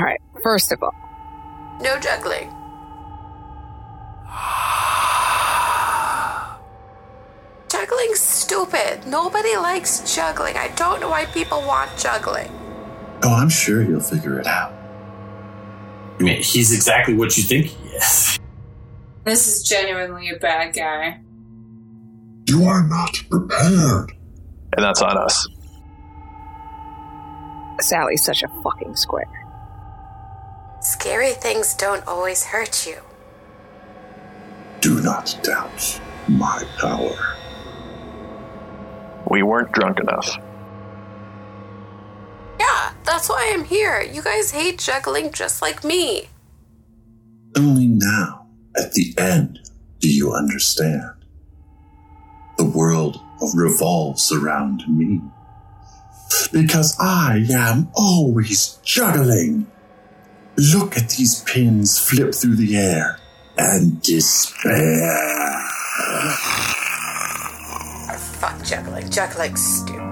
All right, first of all, No juggling. Juggling's stupid. Nobody likes juggling. I don't know why people want juggling. Oh, I'm sure he'll figure it out. I mean, he's exactly what you think he is. This is genuinely a bad guy. You are not prepared. And that's on us. Sally's such a fucking square. Scary things don't always hurt you. Do not doubt my power. We weren't drunk enough. Yeah, that's why I'm here. You guys hate juggling just like me. Only now, at the end, do you understand. The world revolves around me. Because I am always juggling. Look at these pins flip through the air and despair. Fuck juggling. Juggling's stupid.